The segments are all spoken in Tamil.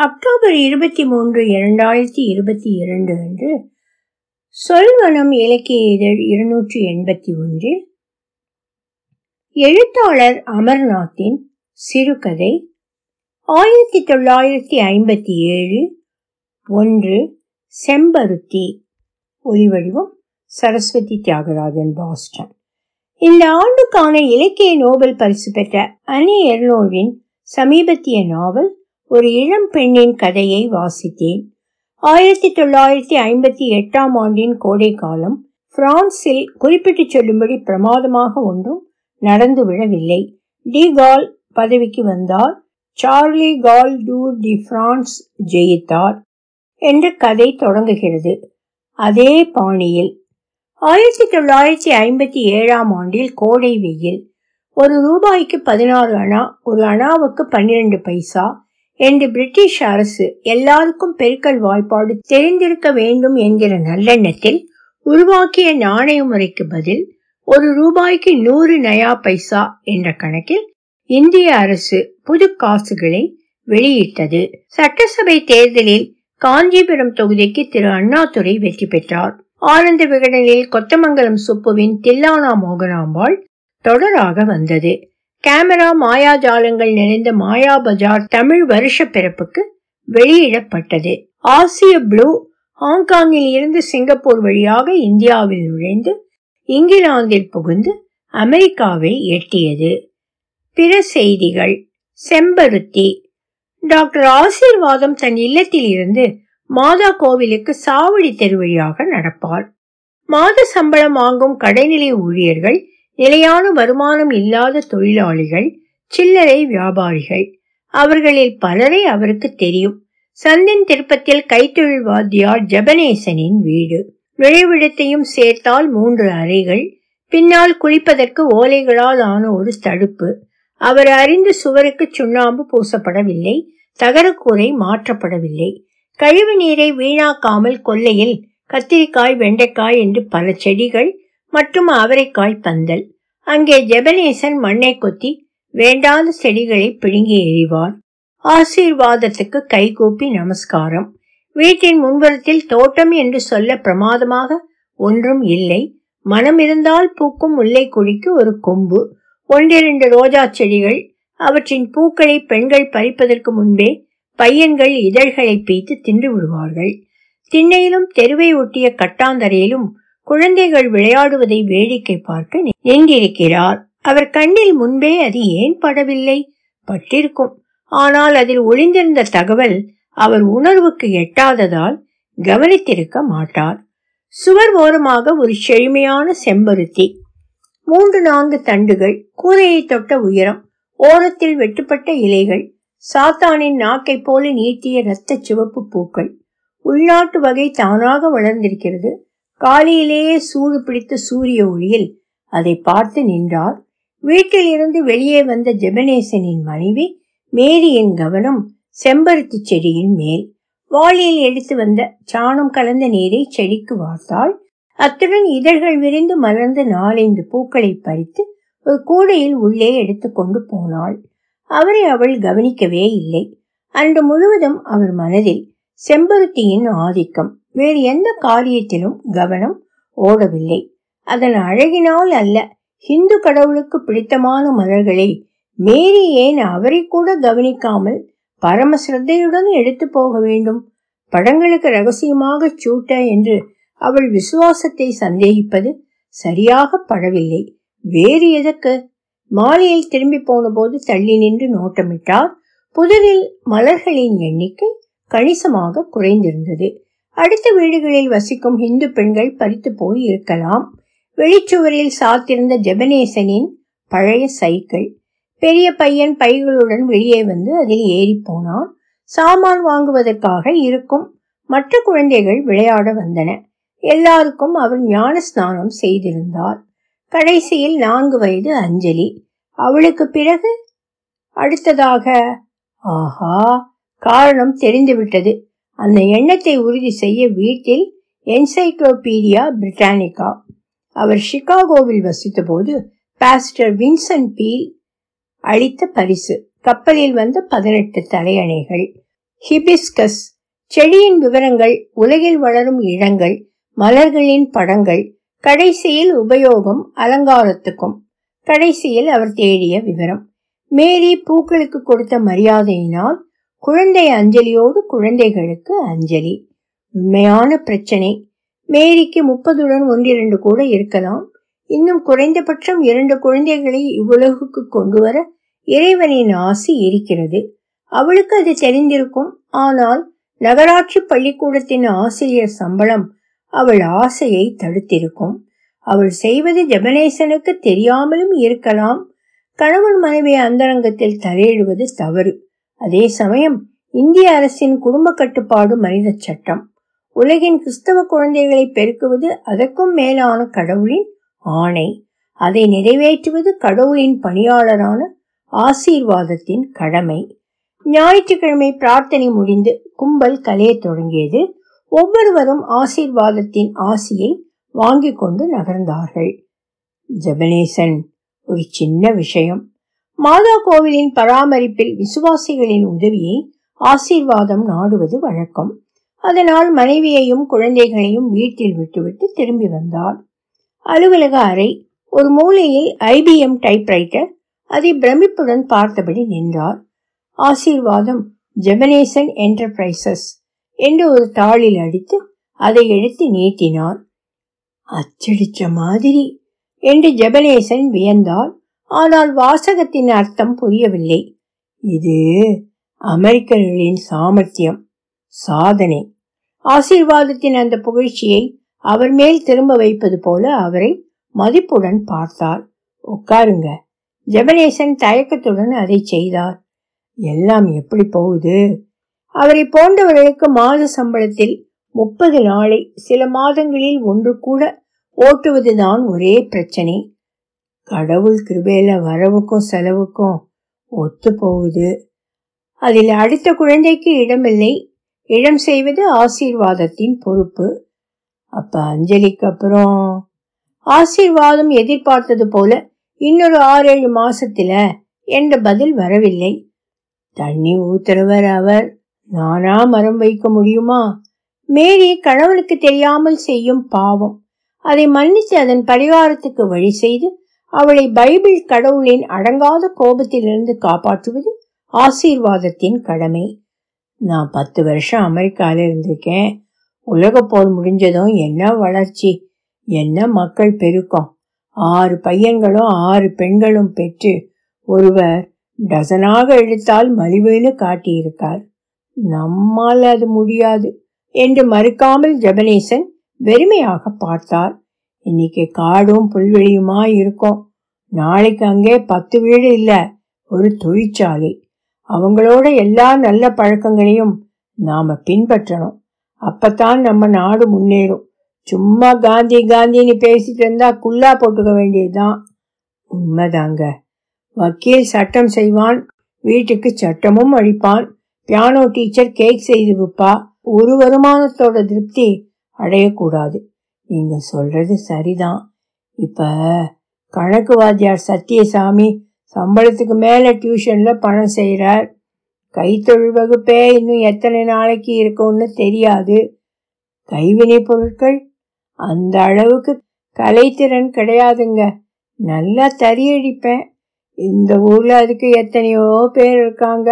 அக்டோபர் இருபத்தி மூன்று இரண்டாயிரத்தி இருபத்தி இரண்டு அன்று சொல்வனம் இலக்கிய இதழ் இருநூற்றி எண்பத்தி ஒன்றில் எழுத்தாளர் அமர்நாத்தின் சிறுகதை ஆயிரத்தி தொள்ளாயிரத்தி ஐம்பத்தி ஏழு ஒன்று செம்பருத்தி. ஒளிவடிவம் சரஸ்வதி தியாகராஜன் பாஸ்டன். இந்த ஆண்டுக்கான இலக்கிய நோபல் பரிசு பெற்ற அனி எர்னோவின் சமீபத்திய நாவல் ஒரு இளம் பெண்ணின் கதையை வாசித்தேன். ஆயிரத்தி தொள்ளாயிரத்தி ஐம்பத்தி எட்டாம் ஆண்டின் கோடை காலம் பிரான்சில் குறிப்பிட்டு சொல்லும்படி பிரமாதமாக ஒன்றும் நடந்து விடவில்லை டி கால் பதவிக்கு வந்தார். Charlie Gaulle Tour de France ஜெயித்தார் என்ற கதை தொடங்குகிறது. அதே பாணியில் ஆயிரத்தி தொள்ளாயிரத்தி ஐம்பத்தி ஏழாம் ஆண்டில் கோடை வெயில். ஒரு ரூபாய்க்கு பதினாறு அணா ஒரு அணாவுக்கு பன்னிரண்டு பைசா என்று பிரிட்டிஷ் அரசு எல்லாருக்கும் பெருக்கல் வாய்ப்பாடு தெரிந்திருக்க வேண்டும் என்கிற நல்லெண்ணத்தில் உருவாக்கிய நாணய முறைக்கு பதில் ஒரு ரூபாய்க்கு நூறு நயா பைசா என்ற கணக்கில் இந்திய அரசு புது காசுகளை வெளியிட்டது. சட்டசபை தேர்தலில் காஞ்சிபுரம் தொகுதிக்கு திரு. அண்ணாதுரை வெற்றி பெற்றார். ஆனந்த விகடனில் கொத்தமங்கலம் சுப்புவின் தில்லானா மோகனாம்பாள் தொடராக வந்தது. கேமரா மாயாஜாலங்கள் நிறைந்த மாயா பஜார் தமிழ் வருஷ பிறப்புக்கு வெளியிடப்பட்டது. ஆசிய ப்ளூ ஹாங்காங்கில் இருந்து சிங்கப்பூர் வழியாக இந்தியாவில் நுழைந்து இங்கிலாந்தில் புகுந்து அமெரிக்காவை எட்டியது. பிற செய்திகள். செம்பருத்தி. டாக்டர் ஆசீர்வாதம் தன் இல்லத்தில் இருந்து மாதா கோவிலுக்கு சாவடி தெரு வழியாக நடப்பார். மாத சம்பளம் வாங்கும் கடைநிலை ஊழியர்கள் நிலையான வருமானம் இல்லாத தொழிலாளிகள் சில்லறை வியாபாரிகள். அவர்களில் பலரை அவருக்கு தெரியும். சந்தின் திருப்பத்தில் கைத்தொழில் வாத்தியார் ஜெபனேசனின் வீடு. நுழைவிடத்தையும் சேர்த்தால் மூன்று அறைகள் பின்னால் குளிப்பதற்கு ஓலைகளால் ஆன ஒரு தடுப்பு. அவர் அறிந்து சுவருக்கு சுண்ணாம்பு பூசப்படவில்லை தகரக்கூரை மாற்றப்படவில்லை. கழிவு நீரை வீணாக்காமல் கொல்லையில் கத்திரிக்காய் வெண்டைக்காய் என்று பல செடிகள் மற்றும் அவரைக்காய் பந்தல். அங்கே ஜெபனேசன் மண்ணை கொத்தி வேண்டாத செடிகளை பிடுங்கி எறிவார். ஆசீர்வாதத்துக்கு கைகூப்பி நமஸ்காரம். வீட்டின் முன்புறத்தில் தோட்டம் என்று சொல்ல பிரமாதமாக ஒன்றும் இல்லை. மனம் இருந்தால் பூக்கும் முல்லை கொடிக்கு ஒரு கொம்பு. ஒன்றிரண்டு ரோஜா செடிகள். அவற்றின் பூக்களை பெண்கள் பறிப்பதற்கு முன்பே பையன்கள் இதழ்களை பீத்து தின்று விடுவார்கள். திண்ணையிலும் தெருவை ஒட்டிய கட்டாந்தரையிலும் குழந்தைகள் விளையாடுவதை வேடிக்கை பார்க்க நின்றிருக்கிறார் அவர் கண்ணில் முன்பே அது ஏன் படவில்லை? பட்டிருக்கும். ஆனால் அதில் ஒளிந்திருந்த தகவல் அவர் உணர்வுக்கு எட்டாததால் கவனித்திருக்க மாட்டார். சுவர் ஓரமாக ஒரு செழுமையான செம்பருத்தி. மூன்று நான்கு தண்டுகள் கூரையை தொட்ட உயரம் ஓரத்தில் வெட்டுப்பட்ட இலைகள் சாத்தானின் நாக்கை போல நீட்டிய இரத்த சிவப்பு பூக்கள். உள்நாட்டு வகை தானாக வளர்ந்திருக்கிறது. காலையிலேயே சூடு பிடித்த சூரிய ஒளியில் அதை பார்த்து நின்றார் வீட்டில் இருந்து வெளியே வந்த ஜெபனேசனின் மனைவி மேரியின் கவனம் செம்பருத்தி செடியின் மேல். வாளியில் எடுத்து வந்த சாணம் கலந்த நீரை செடிக்கு வார்த்தாள். அத்துடன் இதழ்கள் விரிந்து மலர்ந்த நாலைந்து பூக்களை பறித்து ஒரு கூடையில் உள்ளே எடுத்துக்கொண்டு போனாள். அவரை அவள் கவனிக்கவே இல்லை. அன்று முழுவதும் அவர் மனதில் செம்பருத்தியின் ஆதிக்கம். வேறு எந்த காரியத்திலும் கவனம் ஓடவில்லை. அதன் அழகினால் அல்ல ஹிந்து கடவுளுக்கு பிடித்தமான மலர்களை மேரி ஏன் அவரை கூட கவனிக்காமல் பரம சிரத்தையுடன் எடுத்து போக வேண்டும்? படங்களுக்கு ரகசியமாக சூட்ட என்று அவள் விசுவாசத்தை சந்தேகிப்பது சரியாக படவில்லை. வேறு எதற்கு? மாலையை திரும்பி போன போது தள்ளி நின்று நோட்டமிட்டார். புதரில் மலர்களின் எண்ணிக்கை கணிசமாக குறைந்திருந்தது. அடுத்த வீடுகளில் வசிக்கும் இந்து பெண்கள் பறித்து போய் இருக்கலாம். வெளிச்சுவரில் சாத்திருந்த ஜெபனேசனின் பழைய சைக்கிள். பெரிய பையன் பைகளுடன் வெளியே வந்து அதில் ஏறி போனான். சாமான் வாங்குவதற்காக இருக்கும் மற்ற குழந்தைகள் விளையாட வந்தன. எல்லாருக்கும் அவர் ஞான ஸ்நானம் செய்திருந்தார் கடைசியில் நான்கு வயது அஞ்சலி. அவளுக்கு பிறகு அடுத்ததாக ஆஹா காரணம் தெரிந்துவிட்டது. அந்த எண்ணத்தை உறுதி செய்ய வீட்டில் என்சைக்ளோபீடியா பிரிட்டானிகா அவர் சிகாகோவில் வசித்தபோது பாஸ்டர் வின்சென்ட் பீல் அளித்த பரிசு. கப்பலில் வந்த பதினெட்டு தலையணைகள். ஹிபிஸ்கஸ் செடியின் விவரங்கள் உலகில் வளரும் இழங்கள் மலர்களின் படங்கள் கடைசியில் உபயோகம் அலங்காரத்துக்கும். கடைசியில் அவர் தேடிய விவரம். மேரி பூக்களுக்கு கொடுத்த மரியாதையினால் குழந்தை அஞ்சலியோடு குழந்தைகளுக்கு அஞ்சலி. உண்மையான பிரச்சனை. மேரிக்கு முப்பதுடன் ஒன்றிரண்டு கூட இருக்கலாம். இன்னும் குறைந்தபட்சம் இரண்டு குழந்தைகளை இவ்வுலகுக்கு கொண்டு வர இறைவனின் ஆசி இருக்கிறது. அவளுக்கு அது தெரிந்திருக்கும். ஆனால் நகராட்சி பள்ளிக்கூடத்தின் ஆசிரியர் சம்பளம் அவள் ஆசையை தடுத்திருக்கும். அவள் செய்வது ஜெபனேசனுக்கு தெரியாமலும் இருக்கலாம். கணவன் மனைவி அந்தரங்கத்தில் தலையிடுவது தவறு. அதே சமயம் இந்திய அரசின் குடும்ப கட்டுப்பாடு மனித சட்டம். உலகின் கிறிஸ்தவ குழந்தைகளை பெருக்குவது அதற்கும் மேலான கடவுளின் ஆணை. அதை நிறைவேற்றுவது கடவுளின் பணியாளரான ஆசீர்வாதத்தின் கடமை. ஞாயிற்றுக்கிழமை பிரார்த்தனை முடிந்து கும்பல் கலைய தொடங்கியது. ஒவ்வொருவரும் ஆசீர்வாதத்தின் ஆசியை வாங்கிக் கொண்டு நகர்ந்தார்கள். ஜெபனேசன் ஒரு சின்ன விஷயம். மாதா கோவிலின் பராமரிப்பில் விசுவாசிகளின் உதவியை ஆசீர்வாதம் நாடுவது வழக்கம். அதனால் மனைவியையும் குழந்தைகளையும் வீட்டில் விட்டுவிட்டு திரும்பி வந்தார் அலுவலக அறை ஒரு மூலையில் ஐபிஎம் டைப்ரைட்டர் அதை பிரமிப்புடன் பார்த்தபடி நின்றார் ஆசீர்வாதம் ஜெபனேசன் என்டர்பிரைசஸ் என்று ஒரு தாளில் அடித்து அதை எடுத்து நீட்டினார் அச்சடிச்ச மாதிரி என்று ஜெபனேசன் வியந்தார் ஆனால் வாசகத்தின் அர்த்தம் புரியவில்லை. இது அமெரிக்கர்களின் சாமர்த்தியம் சாதனை. ஆசீர்வாதத்தின் அந்த புகழ்ச்சியை அவர் மேல் திரும்ப வைப்பது போல அவரை மதிப்புடன் பார்த்தார். உட்காருங்க. ஜெபனேசன் தயக்கத்துடன் அதை செய்தார். எல்லாம் எப்படி போகுது? அவரை போன்றவர்களுக்கு மாத சம்பளத்தில் முப்பது நாளை சில மாதங்களில் ஒன்று கூட ஓட்டுவதுதான் ஒரே பிரச்சனை. கடவுள் கிருபையில வரவுக்கும் செலவுக்கும் ஒத்து போகுது. அதில் அடுத்த குழந்தைக்கு இடமில்லை. இடம் செய்வது ஆசீர்வாதத்தின் பொறுப்பு. அப்ப அஞ்சலிக்கு அப்புறம் ஆசீர்வாதம் எதிர்பார்த்தது போல இன்னொரு ஆறேழு மாசத்துல என்ற பதில் வரவில்லை. தண்ணி ஊத்துறவர் அவர். நானா மரம் வைக்க முடியுமா? மேரி கணவனுக்கு தெரியாமல் செய்யும் பாவம். அதை மன்னித்து அதன் பரிகாரத்துக்கு வழி செய்து அவளை பைபிள் கடவுளின் அடங்காத கோபத்திலிருந்து காப்பாற்றுவது ஆசீர்வாதத்தின் கடமை. நான் பத்து வருஷம் அமெரிக்கால இருந்திருக்கேன். உலக போர் முடிஞ்சதும் என்ன வளர்ச்சி என்ன மக்கள் பெருக்கம். ஆறு பையன்களும் ஆறு பெண்களும் பெற்று ஒருவர் டசனாக இழுத்தால் மலிவுன்னு காட்டியிருக்கார். நம்மால் அது முடியாது என்று மறுக்காமல் ஜெபனேசன் வெறுமையாக பார்த்தார். இன்னைக்கு காடும் புல்வெளியுமா இருக்கும். நாளைக்கு அங்கே பத்து வீடு இல்ல ஒரு தொழிற்சாலை. அவங்களோட எல்லா நல்ல பழக்கங்களையும் நாம பின்பற்றணும். அப்பத்தான் நம்ம நாடு முன்னேறும். சும்மா காந்தி காந்தின்னு பேசிட்டு இருந்தா குல்லா போட்டுக்க வேண்டியதுதான். உண்மைதாங்க. வக்கீல் சட்டம் செய்வான் வீட்டுக்கு சட்டமும் அளிப்பான் பியானோ டீச்சர் கேக் செய்து விற்பா ஒரு வருமானத்தோட திருப்தி அடையக்கூடாது. நீங்க சொல்றது சரிதான். இப்ப கணக்கு வாத்தியார் சத்தியசாமி சம்பளத்துக்கு மேல டியூஷன்ல பணம் செய்கிறார் கைத்தொழில் வகுப்பே இன்னும் எத்தனை நாளைக்கு இருக்கும்னு தெரியாது. கைவினை பொருட்கள் அந்த அளவுக்கு கலைத்திறன் கிடையாதுங்க. நல்லா தறியடிப்பேன் இந்த ஊர்ல அதுக்கு எத்தனையோ பேர் இருக்காங்க.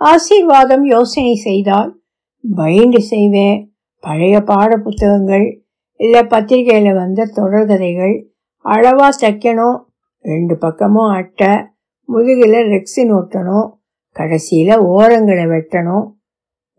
ஆசீர்வாதம் யோசனை செய்தால் பைண்டு செய்வேன். பழைய பாட புத்தகங்கள் இல்லை பத்திரிகையில் வந்த தொடர்கதைகள் அளவா தைக்கணும் ரெண்டு பக்கமும் அட்டை முதுகில் ரெக்ஸின் ஒட்டணும் கடைசியில் ஓரங்களை வெட்டணும்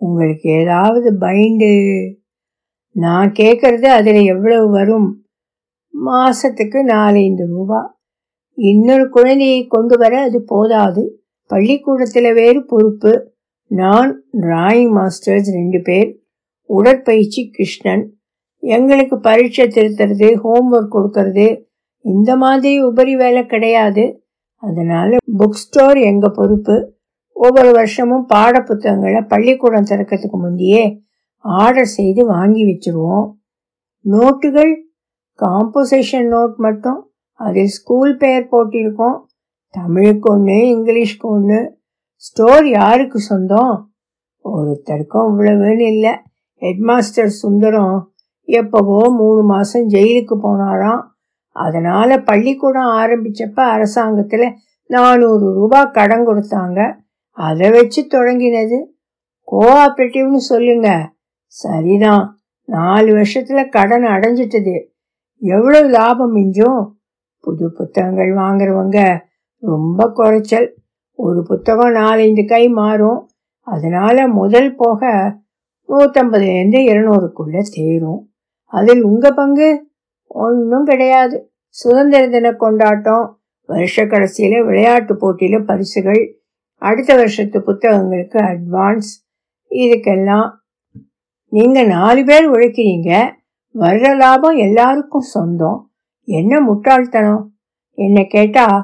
உங்களுக்கு ஏதாவது பைண்டு? நான் கேட்குறது அதில் எவ்வளவு வரும்? மாதத்துக்கு நாலஞ்சு ரூபா. இன்னொரு குழந்தையை கொண்டு வர அது போதாது. பள்ளிக்கூடத்தில் வேறு பொறுப்பு. நான் டிராயிங் மாஸ்டர்ஸ் ரெண்டு பேர். உடற்பயிற்சி கிருஷ்ணன். எங்களுக்கு பரீட்சை திருத்துறது ஹோம்ஒர்க் கொடுக்கறது இந்த மாதிரி உபரி வேலை கிடையாது. அதனால புக் ஸ்டோர் எங்க பொறுப்பு? ஒவ்வொரு வருஷமும் பாட புத்தகங்களை பள்ளிக்கூடம் திறக்கிறதுக்கு முந்தையே ஆர்டர் செய்து வாங்கி வச்சிருவோம். நோட்டுகள் காம்போசிஷன் நோட் மட்டும் அதில் ஸ்கூல் பெயர் போட்டிருக்கோம். தமிழுக்கு ஒன்று இங்கிலீஷ்க்கு ஒன்று ஸ்டோர் யாருக்கு சொந்தம்? ஒருத்தருக்கும் இவ்வளவுன்னு இல்லை. ஹெட்மாஸ்டர் சுந்தரம் எப்பவோ மூணு மாதம் ஜெயிலுக்கு போனாராம் அதனால் பள்ளிக்கூடம் ஆரம்பித்தப்ப அரசாங்கத்தில் நானூறு ரூபாய் கடன் கொடுத்தாங்க. அதை வச்சு தொடங்கினது. கோஆப்ரேட்டிவ்னு சொல்லுங்க. சரிதான். நாலு வருஷத்துல கடன் அடைஞ்சிட்டது. எவ்வளவு லாபம் மிஞ்சும்? புது புத்தகங்கள் வாங்குறவங்க ரொம்ப குறைச்சல். ஒரு புத்தகம் நாலஞ்சு கை மாறும். அதனால முதல் போக நூற்றம்பதுலேருந்து இருநூறுக்குள்ளே சேரும். அதில் உங்க பங்கு ஒன்றும் கிடையாது. சுதந்திர தின கொண்டாட்டம் வருஷ கடைசியில் விளையாட்டு போட்டியில் பரிசுகள் அடுத்த வருஷத்து புத்தகங்களுக்கு அட்வான்ஸ் இதுக்கெல்லாம் நீங்கள் நாலு பேர் உழைக்கிறீங்க. வர்ற லாபம் எல்லாருக்கும் சொந்தம். என்ன முட்டாள்தனம்? என்னை கேட்டால்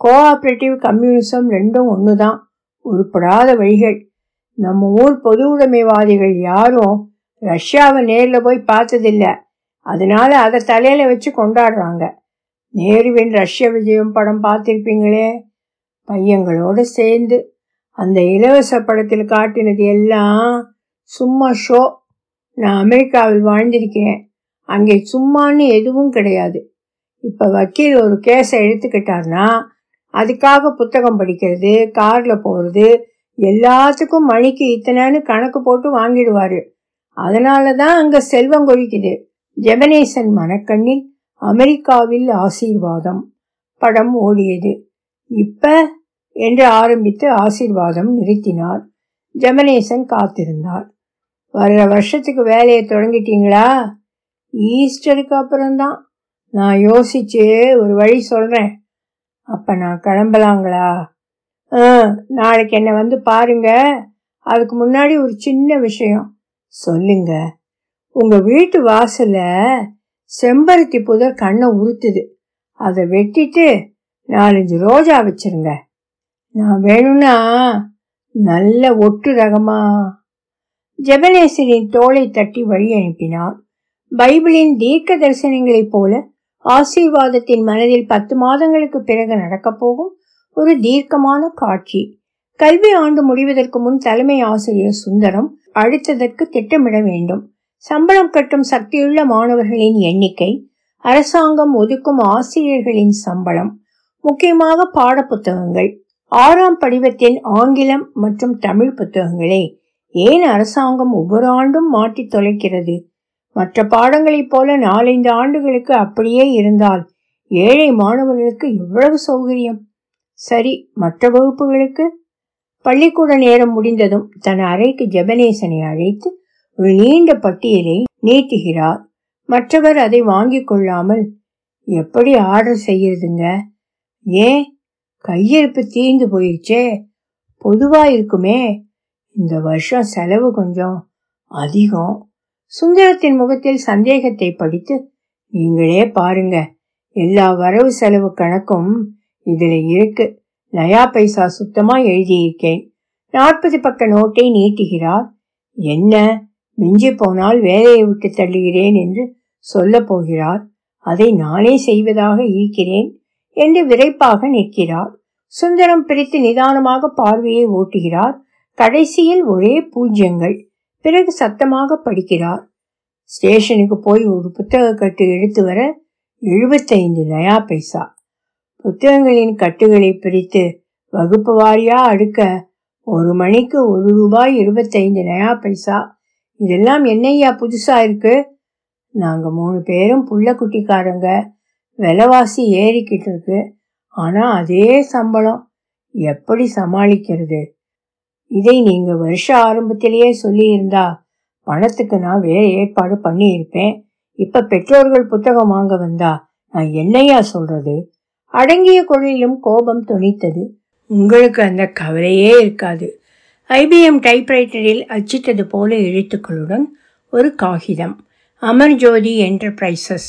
கோஆப்ரேட்டிவ் கம்யூனிசம் ரெண்டும் ஒன்று தான் உருப்படாத வழிகள். நம்ம ஊர் பொது உடைமைவாதிகள் யாரும் ரஷ்யாவை நேரில் போய் பார்த்ததில்ல. அதனால அதை தலையில வச்சு கொண்டாடுறாங்க. நேருவின் ரஷ்ய விஜயம் படம் பார்த்திருப்பீங்களே? பையங்களோடு சேர்ந்து அந்த இலவச படத்தில் காட்டினது எல்லாம் சும்மா ஷோ. நான் அமெரிக்காவில் வாழ்ந்திருக்கிறேன். அங்கே சும்மான்னு எதுவும் கிடையாது. இப்போ வக்கீல் ஒரு கேஸை எடுத்துக்கிட்டார்னா அதுக்காக புத்தகம் படிக்கிறது காரில் போகிறது எல்லாத்துக்கும் மணிக்கு இத்தனைன்னு கணக்கு போட்டு வாங்கிடுவார். அதனால தான் அங்கே செல்வம் கொழிக்குது ஜெபனேசன் மனக்கண்ணில் அமெரிக்காவில் ஆசீர்வாதம் படம் ஓடியது. இப்ப என்று ஆரம்பித்து ஆசீர்வாதம் நிறுத்தினார். ஜெபனேசன் காத்திருந்தார். வர்ற வருஷத்துக்கு வேலையை தொடங்கிட்டீங்களா? ஈஸ்டருக்கு அப்புறம்தான். நான் யோசிச்சு ஒரு வழி சொல்றேன். அப்ப நான் கிளம்பலாங்களா? ஆ நாளைக்கு என்னை வந்து பாருங்க. அதுக்கு முன்னாடி ஒரு சின்ன விஷயம். சொல்லுங்க. உங்க வீட்டு வாசல்ல செம்பருத்தி புதர் கண்ணை உறுத்துது. அதை வெட்டிட்டு நாலஞ்சு ரோஜா வச்சிருங்க. நான் வேணும்னா நல்ல ஒட்டு ரகமா. ஜெபனேசரின் தோலை தட்டி வழி அனுப்பினார் பைபிளின் தீர்க்க தரிசனங்களைப் போல ஆசீர்வாதத்தின் மனதில் பத்து மாதங்களுக்கு பிறகு நடக்கப் போகும் ஒரு தீர்க்கமான காட்சி. கல்வி ஆண்டு முடிவதற்கு முன் தலைமை ஆசிரியர் சுந்தரம் அழித்ததற்கு திட்டமிட வேண்டும். சம்பளம் கட்டும் சக்தியுள்ள மாணவர்களின் எண்ணிக்கை அரசாங்கம் ஒதுக்கும் ஆசிரியர்களின் சம்பளம் முக்கியமாக பாடப்புத்தகங்கள். ஆறாம் படிவத்தின் ஆங்கிலம் மற்றும் தமிழ் புத்தகங்களை ஏன் அரசாங்கம் ஒவ்வொரு ஆண்டும் மாற்றி தொலைக்கிறது? மற்ற பாடங்களைப் போல நாலஞ்சு ஆண்டுகளுக்கு அப்படியே இருந்தால் ஏழை மாணவர்களுக்கு எவ்வளவு சௌகரியம்? சரி மற்ற வகுப்புகளுக்கு? பள்ளிக்கூட நேரம் முடிந்ததும் தன் அறைக்கு ஜெபனேசனை அழைத்து ஒரு நீண்ட பட்டியலை நீட்டுகிறார். மற்றவர் அதை வாங்கிக் கொள்ளாமல் எப்படி ஆர்டர் செய்யறதுங்க? ஏன்? கையிருப்பு தீர்ந்து போயிடுச்சே பொதுவா இருக்குமே. இந்த வருஷம் செலவு கொஞ்சம் அதிகம். சுந்தரத்தின் முகத்தில் சந்தேகத்தை படித்து நீங்களே பாருங்க. எல்லா வரவு செலவு கணக்கும் இதுல இருக்கு. நயா பைசா சுத்தமா எழுதியிருக்கேன். நாற்பது பக்க நோட்டை நீட்டுகிறார். என்ன? மிஞ்சி போனால் வேலையை விட்டு தள்ளுகிறேன் என்று சொல்ல போகிறார். அதை நானே செய்வதாக இருக்கிறேன் என்று விரைப்பாக நிற்கிறார். சுந்தரம் பிரித்து நிதானமாக பார்வையை ஓட்டுகிறார். கடைசியில் ஒரே பூஜ்யங்கள். பிறகு சத்தமாக படிக்கிறார். ஸ்டேஷனுக்கு போய் ஒரு புத்தக கட்டு எடுத்து வர எழுபத்தைந்து நயா பைசா. புத்தகங்களின் கட்டுகளை பிரித்து வகுப்பு வாரியா அடுக்க ஒரு மணிக்கு ஒரு ரூபாய் இருபத்தைந்து நயா பைசா. இதெல்லாம் என்னையா புதுசா இருக்கு? நாங்க மூணு பேரும் புள்ள குட்டிக்காரங்க விலைவாசி ஏறிக்கிட்டு இருக்கு. ஆனா அதே சம்பளம். எப்படி சமாளிக்கிறது? இதை நீங்க வருஷ ஆரம்பத்திலேயே சொல்லியிருந்தா பணத்துக்கு நான் வேற ஏற்பாடு பண்ணியிருப்பேன். இப்ப பெற்றோர்கள் புத்தகம் வாங்க வந்தா நான் என்னையா சொல்றது? அடங்கிய குரலிலும் கோபம் துணித்தது. உங்களுக்கு அந்த கவலையே இருக்காது. ஐபிஎம் டைப்ரைட்டரில் அச்சிட்டது போல எழுத்துக்களுடன் ஒரு காகிதம். அமர்ஜோதி என்டர்பிரைசஸ்.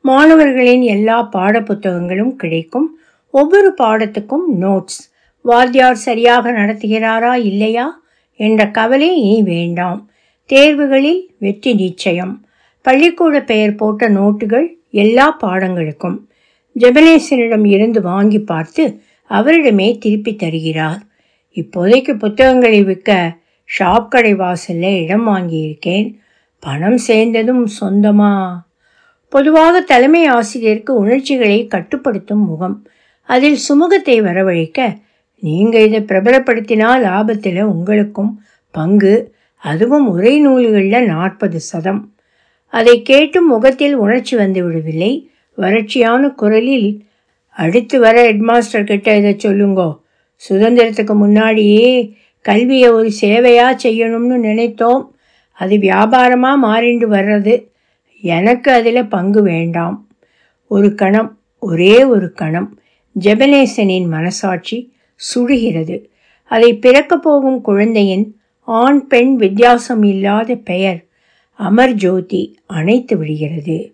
மாணவர்களின் எல்லா பாடப்புத்தகங்களும் கிடைக்கும். ஒவ்வொரு பாடத்துக்கும் நோட்ஸ். வாத்தியார் சரியாக நடத்துகிறாரா இல்லையா என்ற கவலை இனி வேண்டாம். தேர்வுகளில் வெற்றி நிச்சயம். பள்ளிக்கூட பெயர் போட்ட நோட்டுகள் எல்லா பாடங்களுக்கும். ஜெபனேசனிடம் இருந்து வாங்கி பார்த்து அவரிடமே திருப்பி தருகிறார். இப்போதைக்கு புத்தகங்களை விற்க ஷாப் கடை வாசல்ல இடம் வாங்கியிருக்கேன். பணம் சேர்ந்ததும் சொந்தமா? பொதுவாக தலைமை ஆசிரியருக்கு உணர்ச்சிகளை கட்டுப்படுத்தும் முகம். அதில் சுமூகத்தை வரவழைக்க நீங்கள் இதை பிரபலப்படுத்தினால் லாபத்தில் உங்களுக்கும் பங்கு அதுவும் உரை நூல்களில் நாற்பது சதம். அதை கேட்டும் முகத்தில் உணர்ச்சி வந்து விடவில்லை. வறட்சியான குரலில் அடுத்து வர ஹெட்மாஸ்டர் கிட்ட இதை சொல்லுங்கோ. சுதந்திரத்துக்கு முன்னாடியே கல்வியை ஒரு சேவையாக செய்யணும்னு நினைத்தோம். அது வியாபாரமாக மாறிண்டு வர்றது. எனக்கு அதில் பங்கு வேண்டாம். ஒரு கணம் ஒரே ஒரு கணம். ஜெபனேசனின் மனசாட்சி சுடுகிறது அதை பிறக்கப் போகும் குழந்தையின் ஆண் பெண் வித்தியாசம் இல்லாத பெயர் அமர் ஜோதி அணைத்து விடுகிறது.